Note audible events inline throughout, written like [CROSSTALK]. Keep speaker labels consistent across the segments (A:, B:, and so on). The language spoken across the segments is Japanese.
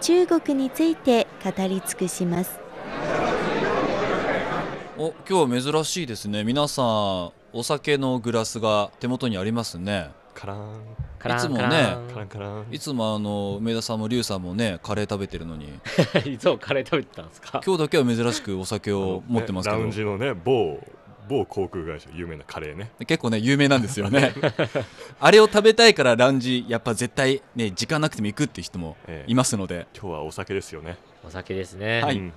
A: 中国について語り尽くします。
B: お今日珍しいですね。皆さんお酒のグラスが手元にありますね。
C: カラン
D: カラン
B: いつもね
D: カラン
C: カランカラン。
B: いつもあの梅田さんも龍さんもねカレー食べてるのに。[LAUGHS]
D: いつもカレー食べてたんですか？
B: 今日だけは珍しくお酒を持ってますけど、
C: ねラウンジのね某某航空会社有名なカレーね。
B: 結構ね有名なんですよね。[LAUGHS] あれを食べたいからラウンジやっぱ絶対ね時間なくても行くっていう人も
C: ええ。
B: いますので、
C: 今日はお酒ですよね。
D: お酒ですね、
B: はい。
C: うん。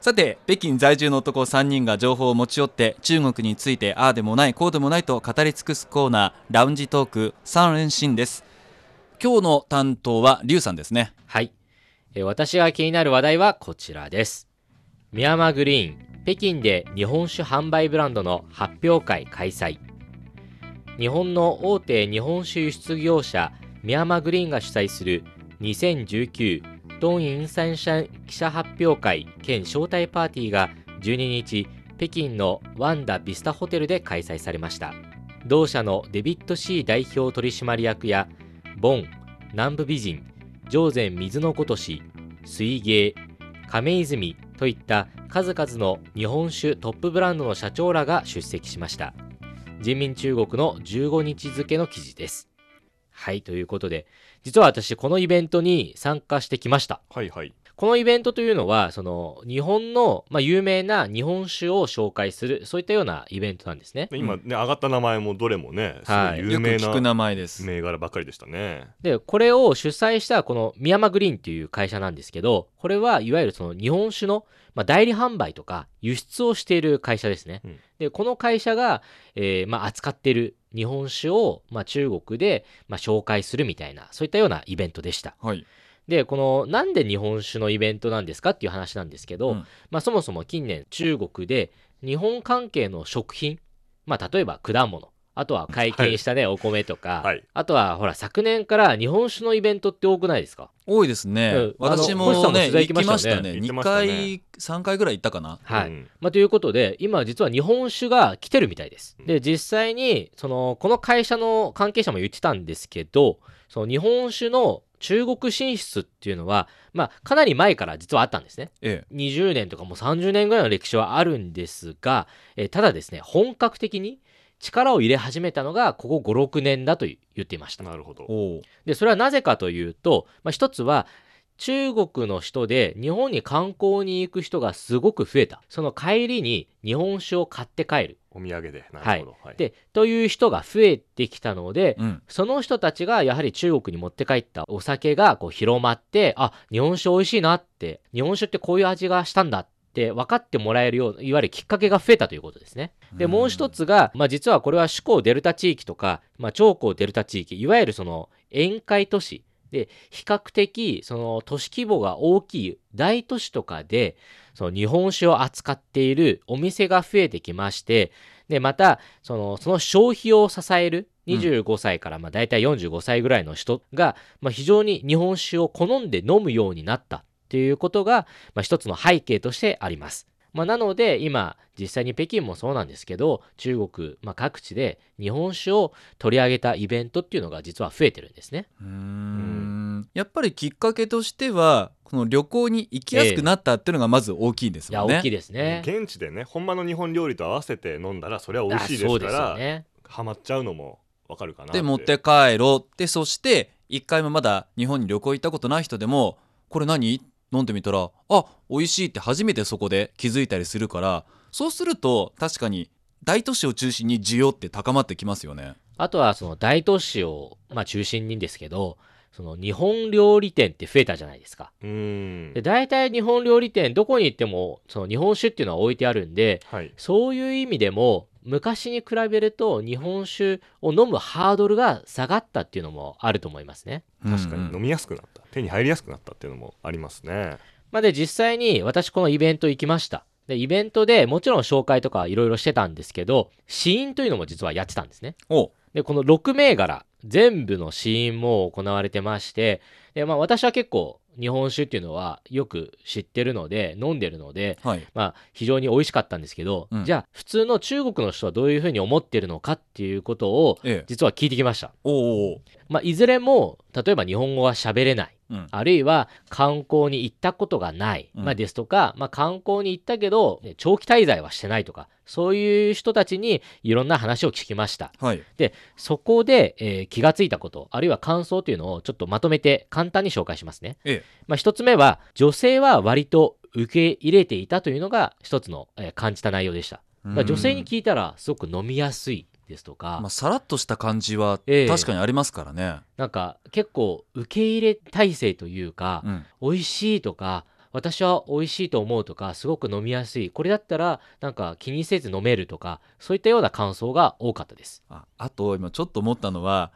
B: さて北京在住の男3人が情報を持ち寄って中国についてああでもないこうでもないと語り尽くすコーナーラウンジトーク3連新です。今日の担当は龍さんですね。
D: はい、えー私が気になる話題はこちらです。ミヤマグリーン北京で日本酒販売ブランドの発表会開催。日本の大手日本酒輸出業者ミヤマグリーンが主催する2019東イ三山記者発表会兼招待パーティーが12日北京のワンダビスタホテルで開催されました。同社のデビッド・シー代表取締役やボン南部美人上善水のことし水芸亀泉といった数々の日本酒トップブランドの社長らが出席しました。人民中国の15日付の記事です。はいということで実は私このイベントに参加してきました。
C: はいはい。
D: このイベントというのはその日本の、まあ、有名な日本酒を紹介するそういったようなイベントなんですね。
C: で今ね上がった名前もどれもねすご
D: はい
C: 有名な
B: 名前です。
C: 銘柄ばっかりでしたね。
D: で、これを主催したこのミヤマグリーンっていう会社なんですけど、これはいわゆるその日本酒の、まあ、代理販売とか輸出をしている会社ですね。
C: うん。
D: で、この会社が、えーまあ、扱っている日本酒を、まあ、中国で、まあ、紹介するみたいな、そういったようなイベントでした。
B: はい
D: で、この、なんで日本酒のイベントなんですかっていう話なんですけど、
B: うん。
D: まあ、そもそも近年中国で日本関係の食品、まあ、例えば果物、あとは解禁したね、お米とか、
C: はい。
D: あとはほら昨年から日本酒のイベントって多くないですか？
B: 多いですね、
D: うん。
B: 私もね
D: 取材行き
B: まし
D: たたね。
C: 行って
B: 2
C: ましたね。
B: 回3回ぐらい行ったかな。
D: はい、
C: うん。
D: まあ、ということで今実は日本酒が来てるみたいです。で実際にそのこの会社の関係者も言ってたんですけどその日本酒の中国進出っていうのは、まあ、かなり前から実はあったんですね。
B: ええ。
D: 20年とかもう30年ぐらいの歴史はあるんですが、えーただですね本格的に力を入れ始めたのがここ56年だと言っていました。
C: なるほど。
D: でそれはなぜかというと、まあ、一つは中国の人で日本に観光に行く人がすごく増えた。その帰りに日本酒を買って帰る
C: お土産で。なるほど。はい。
D: でという人が増えてきたので、
B: うん。
D: その人たちがやはり中国に持って帰ったお酒がこう広まってあ日本酒美味しいなって日本酒ってこういう味がしたんだって分かってもらえるよういわゆるきっかけが増えたということですね。でもう一つが、まあ、実はこれは首都デルタ地域とか、まあ、長江デルタ地域いわゆるその沿海都市で比較的その都市規模が大きい大都市とかでその日本酒を扱っているお店が増えてきましてでまたそのその消費を支える25歳からまあ大体45歳ぐらいの人が、まあ、非常に日本酒を好んで飲むようになったっていうことが、まあ、一つの背景としてあります。まあ、なので今実際に北京もそうなんですけど中国、まあ、各地で日本酒を取り上げたイベントっていうのが実は増えてるんですね。
B: うーんやっぱりきっかけとしてはこの旅行に行きやすくなったっていうのがまず大きいですもんね。
D: 大きいですね。
C: 現地でね本場の日本料理と合わせて飲んだらそれは美味しいですから
D: よね。
C: ハマっちゃうのもわかるかな
B: で持って帰ろうでそして一回もまだ日本に旅行行ったことない人でもこれ何？飲んでみたらあ美味しいって初めてそこで気づいたりするからそうすると確かに大都市を中心に需要って高まってきますよね。
D: あとはその大都市を、まあ、中心にですけどその日本料理店って増えたじゃないですか。
C: うーん。
D: で大体日本料理店どこに行ってもその日本酒っていうのは置いてあるんで
C: はい。
D: そういう意味でも昔に比べると日本酒を飲むハードルが下がったっていうのもあると思いますね。
C: 確かに。飲みやすくなった。手に入りやすくなったっていうのもありますね。
D: まあ、で実際に私このイベント行きました。でイベントでもちろん紹介とかいろいろしてたんですけど試飲というのも実はやってたんですね。
B: お。
D: でこの6銘柄全部の試飲も行われてましてで、まあ、私は結構日本酒っていうのはよく知ってるので飲んでるので
B: はい。
D: まあ、非常に美味しかったんですけど、
B: うん。
D: じゃあ普通の中国の人はどういうふうに思ってるのかっていうことを
B: ええ。
D: 実は聞いてきました、
B: おうおう
D: まあ、いずれも例えば日本語は喋れない。
B: うん。
D: あるいは観光に行ったことがない、
B: うん。
D: まあ、ですとか、まあ、観光に行ったけどね長期滞在はしてないとかそういう人たちにいろんな話を聞きました。
B: はい。
D: でそこで、えー気がついたことあるいは感想というのをちょっとまとめて簡単に紹介しますね、
B: ええ
D: まあ、一つ目は女性は割と受け入れていたというのが一つの、えー感じた内容でした。女性に聞いたらすごく飲みやすいですとか、
B: まあ、さらっとした感じは
D: ええ。
B: 確かにありますからね、
D: なんか結構受け入れ体制というか、
B: うん。
D: 美味しいとか私は美味しいと思うとかすごく飲みやすい。これだったらなんか気にせず飲めるとかそういったような感想が多かったです。
B: ああと今ちょっと思ったのは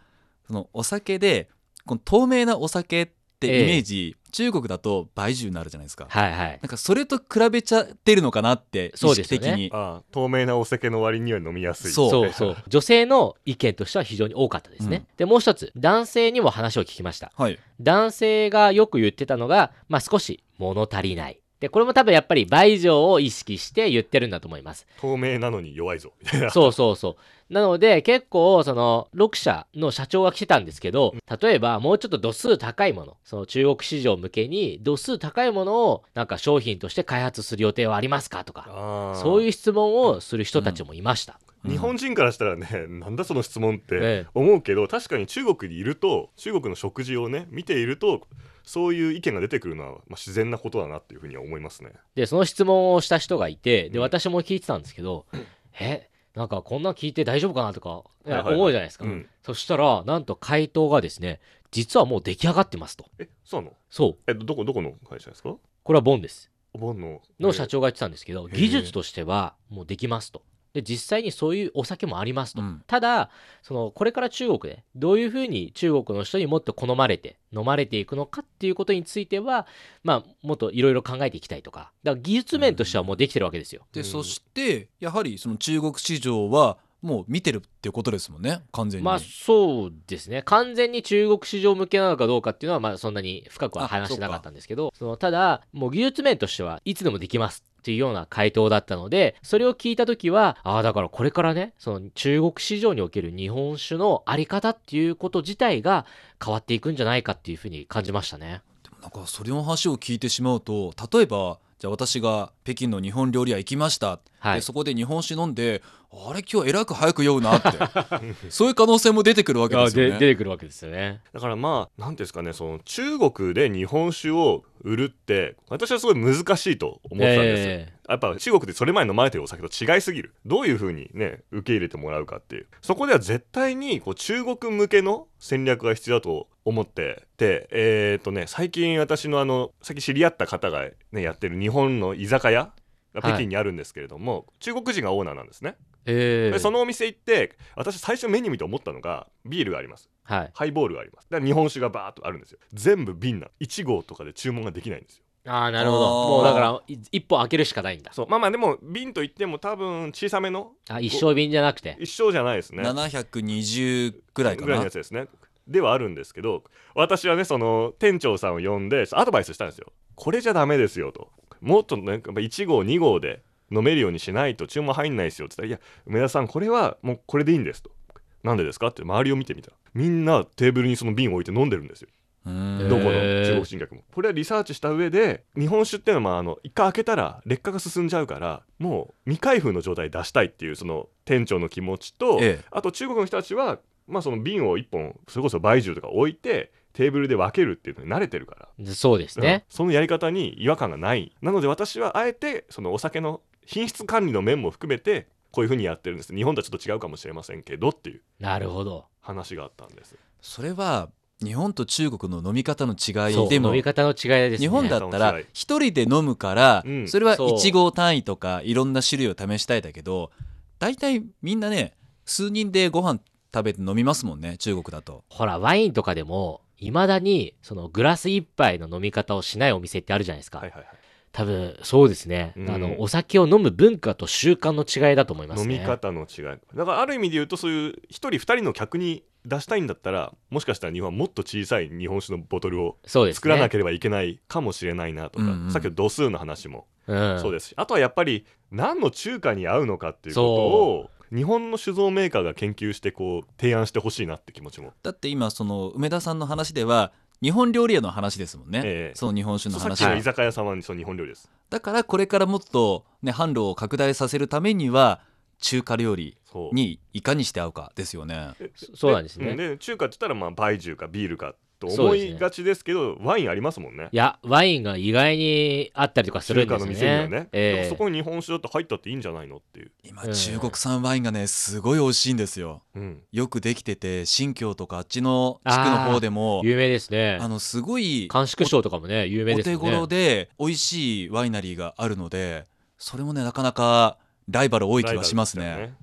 B: そのお酒でこの透明なお酒ってイメージ、中国だと倍重になるじゃないですか、
D: はいはい。
B: なんかそれと比べちゃってるのかなって意
D: そうですよね。
B: 識的に、
C: ああ透明なお酒の割には飲みやすい。
B: そう。
D: そうそう。女性の意見としては非常に多かったですね、
B: うん。
D: でもう一つ男性にも話を聞きました。
B: はい。
D: 男性がよく言ってたのが、まあ、少し物足りないでこれも多分やっぱり倍乗を意識して言ってるんだと思います。
C: 透明なのに弱いぞ。
D: そうそうそう。なので結構その6社の社長が来てたんですけど例えばもうちょっと度数高いものその中国市場向けに度数高いものをなんか商品として開発する予定はありますかとかそういう質問をする人たちもいました。
C: 日本人からしたらねなんだその質問って
D: ええ。
C: 思うけど確かに中国にいると中国の食事をね見ているとそういう意見が出てくるのは、まあ、自然なことだなっていうふうには思いますね。
D: でその質問をした人がいてで
C: うん。
D: 私も聞いてたんですけど、[CLEARS THROAT] えなんかこんなん聞いて大丈夫かなとか思うじゃないですか、
C: うん、
D: そしたらなんと回答がですね実はもう出来上がってますと。
C: えそうなの？
D: そう。
C: えどこどこの会社ですか？
D: これはボンです。
C: お盆の
D: の社長が言ってたんですけど、技術としてはもうできますと。で実際にそういうお酒もありますと。
B: うん
D: ただそのこれから中国でどういうふうに中国の人にもっと好まれて飲まれていくのかっていうことについてはまあもっといろいろ考えていきたいとかだから技術面としてはもうできてるわけですよ。
B: で、
C: うん
B: そしてやはりその中国市場はもう見てるっていうことですもんね完全に、
D: まあそうですね。完全に中国市場向けなのかどうかっていうのはまあそんなに深くは話してなかったんですけどそのただもう技術面としてはいつでもできますっていうような回答だったのでそれを聞いた時はああだからこれからねその中国市場における日本酒のあり方っていうこと自体が変わっていくんじゃないかっていうふうに感じましたね。
B: でもなんかそれの話を聞いてしまうと例えばじゃあ私が北京の日本料理屋行きました、
D: はい。
B: でそこで日本酒飲んであれ今日えらく早く酔うなって [LAUGHS] そういう可能性も出てくるわけですよね。
D: てくるわけですよね。
C: だからまあ何ていうんですかねその中国で日本酒を売るって私はすごい難しいと思ってたんですよ。
D: え
C: やっぱ中国でそれまで飲まれてるお酒と違いすぎるどういうふうにね受け入れてもらうかっていうそこでは絶対にこう中国向けの戦略が必要だと思っててえっ、とね最近私のあの最近知り合った方が、ね、やってる日本の居酒屋が北京にあるんですけれども、中国人がオーナーなんですね、
D: えええ
C: でそのお店行って私最初目に見て思ったのがビールがあります。
D: はい、
C: ハイボールがあります。だから日本酒がバーッとあるんですよ。全部瓶な1合とかで注文ができないんですよ。
D: ああなるほど。もうだからい一本開けるしかないんだ。
C: そう。まあまあでも瓶といっても多分小さめの
D: あ一升瓶じゃなくて。
C: 一升じゃないですね。
B: 720ぐらいかな。
C: ぐらいのやつですね。ではあるんですけど私はねその店長さんを呼んでアドバイスしたんですよ。これじゃダメですよと。もっとねやっぱ1合2合で飲めるようにしないと注文入んないですよって言ったら「いや梅田さんこれはもうこれでいいんです」と「なんでですか?」って周りを見てみたらみんなテーブルにその瓶を置いて飲んでるんですよ。どこの中国人客も。これはリサーチした上で日本酒っていうのはまああの一回開けたら劣化が進んじゃうからもう未開封の状態で出したいっていうその店長の気持ちと、
B: ええ。
C: あと中国の人たちはまあその瓶を1本それこそ倍重とか置いてテーブルで分けるっていうのに慣れてるから、
D: そうですね、
C: うん。そのやり方に違和感がない。なので私はあえてそのお酒の品質管理の面も含めてこういうふうにやってるんです。日本とはちょっと違うかもしれませんけどっていう。
D: なるほど。
C: 話があったんです。
B: それは日本と中国の飲み方の違
D: そ
B: いうでも
D: 飲み方の違いですね。
B: 日本だったら
C: 飲み方の違い。
B: 一人で飲むから
C: うん。
B: それは
D: そう。
B: 1合単位とかいろんな種類を試したいだけど大体みんなね数人でご飯食べて飲みますもんね中国だと。
D: ほらワインとかでもいまだにそのグラス一杯の飲み方をしないお店ってあるじゃないですか、
C: はいはいはい
D: 多分そうですね、
C: うん。
D: あのお酒を飲む文化と習慣の違いだと思いますね。
C: 飲み方の違い。だからある意味で言うとそういう一人二人の客に出したいんだったらもしかしたら日本はもっと小さい日本酒のボトルを作らなければいけないかもしれないなとか、
B: うんうん。
C: さっきの度数の話も。
D: うん、
C: そうです。しあとはやっぱり何の中華に合うのかっていうことを日本の酒造メーカーが研究してこう提案してほしいなって気持ちも。
B: だって今その梅田さんの話では日本料理屋の話ですもんね、
C: ええ。
B: その日本酒の
C: さっ
B: 話
C: きの居酒屋さんはその日本料理です。
B: だからこれからもっと、ね、販路を拡大させるためには中華料理にいかにして合うかですよね。
C: で
D: そそうなんですね。
C: で中華って言ったらまあバイジュかビールかと思いがちですけどワインありますもんね。
D: いやワインが意外にあったりとかする
C: 中華の
D: んですよね
C: 店にはね、だから
D: ええ
C: そこに日本酒だって入ったっていいんじゃないのっていう、
B: 今、
D: うん。
B: 中国産ワインがねすごい美味しいんですよ。
C: うん、
B: よくできてて新疆とかあっちの地区の方でも。
D: 有名ですね。
B: あのすごい
D: 甘粛省とかもね有名
B: お手
D: ですよね。
B: 頃で美味しいワイナリーがあるのでそれもねなかなかライバル多い気がしますね。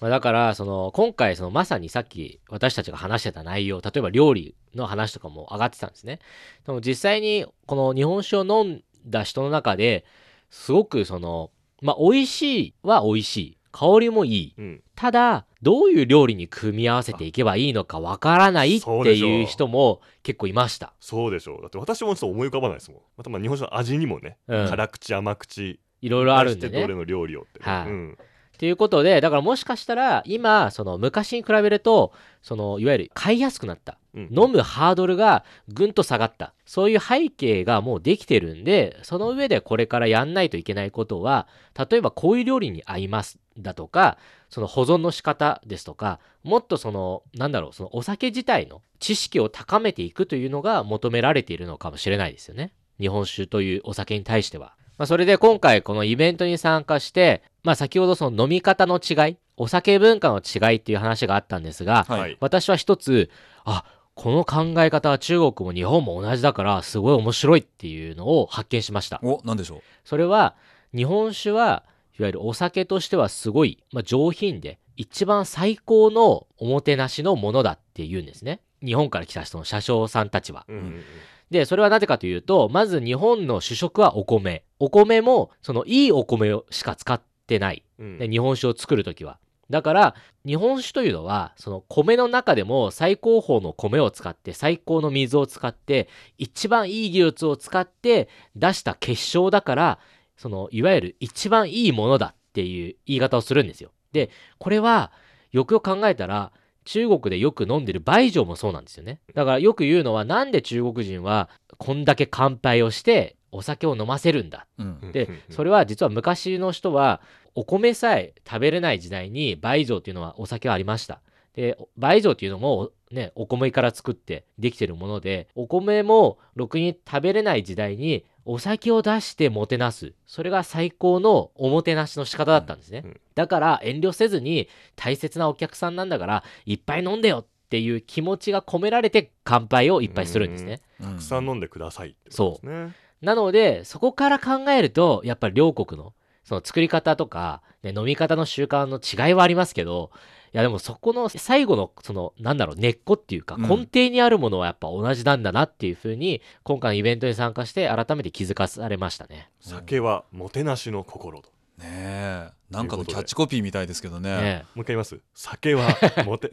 D: まあ、だからその今回そのまさにさっき私たちが話してた内容例えば料理の話とかも上がってたんですね。でも実際にこの日本酒を飲んだ人の中ですごくそのまあ美味しいは美味しい。香りもいい。
C: うん、
D: ただどういう料理に組み合わせていけばいいのかわからないっていう人も結構いました。
C: そうでしょう。だって私もちょっと思い浮かばないですもん。またまあ日本酒の味にもね、
D: うん。
C: 辛口甘口
D: いろいろあるんでね。
C: どれの料理をって、
D: はい。
C: うん
D: っていうことでだからもしかしたら今その昔に比べるとそのいわゆる買いやすくなった。
C: うん。
D: 飲むハードルがぐんと下がった。そういう背景がもうできてるんでその上でこれからやんないといけないことは例えばこういう料理に合いますだとかその保存の仕方ですとかもっとそのなんだろうそのお酒自体の知識を高めていくというのが求められているのかもしれないですよね。日本酒というお酒に対しては。まあ、それで今回このイベントに参加して、まあ、先ほどその飲み方の違いお酒文化の違いっていう話があったんですが、
B: はい。
C: はい
D: 私は一つあこの考え方は中国も日本も同じだからすごい面白いっていうのを発見しました。
B: おなんでしょう？
D: それは日本酒はいわゆるお酒としてはすごい、まあ、上品で一番最高のおもてなしのものだって言うんですね。日本から来た人の車掌さんたちは。
C: うんうんうん
D: でそれはなぜかというとまず日本の主食はお米お米もそのいいお米をしか使ってない
C: うん
D: で日本酒を作るときは。だから日本酒というのはその米の中でも最高峰の米を使って最高の水を使って一番いい技術を使って出した結晶だからそのいわゆる一番いいものだっていう言い方をするんですよ。でこれはよくよく考えたら中国でよく飲んでる梅丈もそうなんですよね。だからよく言うのはなんで中国人はこんだけ乾杯をしてお酒を飲ませるんだ。
B: うん。
D: でそれは実は昔の人はお米さえ食べれない時代に梅丈っていうのはお酒はありました。で梅丈っていうのもねお米から作ってできてるものでお米もろくに食べれない時代にお酒を出してもてなす。それが最高のおもてなしの仕方だったんですね、
C: うんうん。
D: だから遠慮せずに大切なお客さんなんだからいっぱい飲んでよっていう気持ちが込められて乾杯をいっぱいするんですね、
B: うん。
C: たくさん飲んでくださいってことですね。
D: なのでそこから考えるとやっぱり両国のその作り方とか、ね、飲み方の習慣の違いはありますけどいやでもそこの最後のそのなんだろう根っこっていうか
B: うん。
D: 根底にあるものはやっぱ同じなんだなっていうふうに今回のイベントに参加して改めて気づかされましたね。
C: 酒はもてなしの心と。
B: ねえ。なんかのキャッチコピーみたいですけどね。
D: ね
C: もう一回言います？酒は [LAUGHS] もて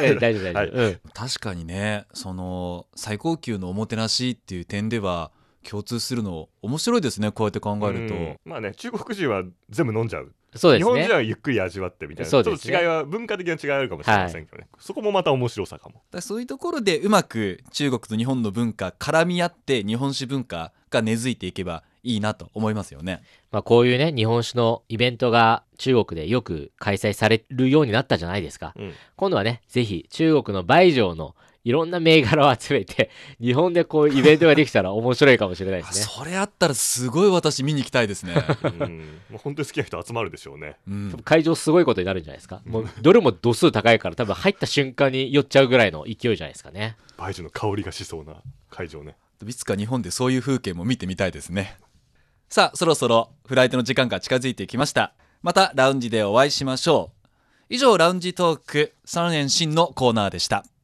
D: ええ大丈夫大丈夫、うん。
B: 確かにねその最高級のおもてなしっていう点では共通するの面白いですねこうやって考えると、
C: うん。まあね中国人は全部飲んじゃう。
D: そうです
C: 日本人
D: ね
C: はゆっくり味わってみたいな。ちょっ
D: そうですね。
C: と違いは文化的な違いはあるかもしれませんけどね、そこもまた面白さかも。
B: だそういうところでうまく中国と日本の文化絡み合って日本酒文化が根付いていけばいいなと思いますよね。
D: まあ、こういうね日本酒のイベントが中国でよく開催されるようになったじゃないですか。
C: うん。
D: 今度はねぜひ中国の梅丈のいろんな銘柄を集めて [LAUGHS] 日本でこういうイベントができたら面白いかもしれないで
B: あ
D: すね。
B: それあったらすごい私見に行きたいですね。
C: うん [LAUGHS] もう本当に好きな人集まるでしょうね
B: うん、
D: 会場すごいことになるんじゃないですか。もうどれも度数高いから多分入った瞬間に寄っちゃうぐらいの勢いじゃないですかね。
C: バイジュの香りがしそうな会場ね
B: いつか日本でそういう風景も見てみたいですね。さあそろそろフライトの時間が近づいてきました。またラウンジでお会いしましょう。以上ラウンジトーク3連新のコーナーでした